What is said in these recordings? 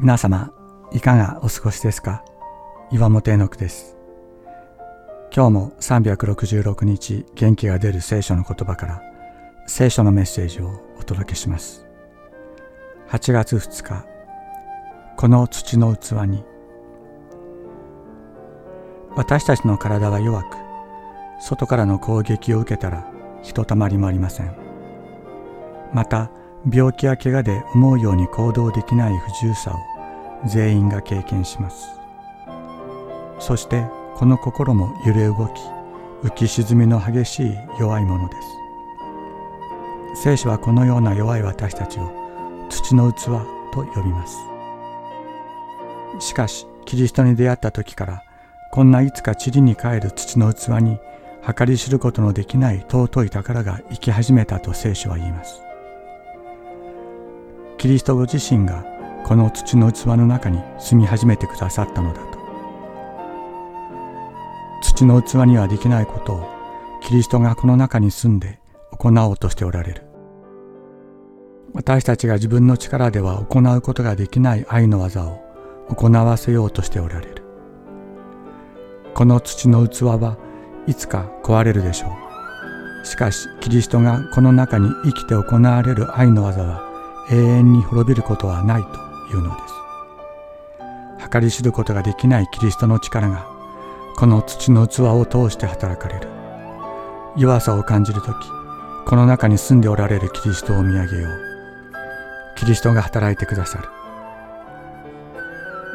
皆様、いかがお過ごしですか？岩本絵の句です。今日も366日元気が出る聖書の言葉から聖書のメッセージをお届けします。8月2日、この土の器に私たちの体は弱く、外からの攻撃を受けたらひとたまりもありません。また、病気や怪我で思うように行動できない不自由さを全員が経験します。そしてこの心も揺れ動き浮き沈みの激しい弱いものです。聖書はこのような弱い私たちを土の器と呼びます。しかしキリストに出会った時からこんないつか塵に帰る土の器に計り知ることのできない尊い宝が生き始めたと聖書は言います。キリストご自身がこの土の器の中に住み始めてくださったのだと。土の器にはできないことをキリストがこの中に住んで行おうとしておられる。私たちが自分の力では行うことができない愛の技を行わせようとしておられる。この土の器はいつか壊れるでしょう。しかしキリストがこの中に生きて行われる愛の技は永遠に滅びることはないというのです。計り知ることができないキリストの力がこの土の器を通して働かれる。弱さを感じる時この中に住んでおられるキリストを見上げよう。キリストが働いてくださる。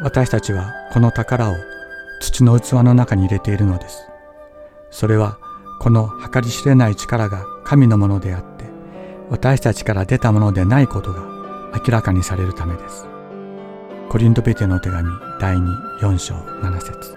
私たちはこの宝を土の器の中に入れているのです。それはこの計り知れない力が神のものであって私たちから出たものでないことが明らかにされるためです。コリントペテの手紙第2、4章7節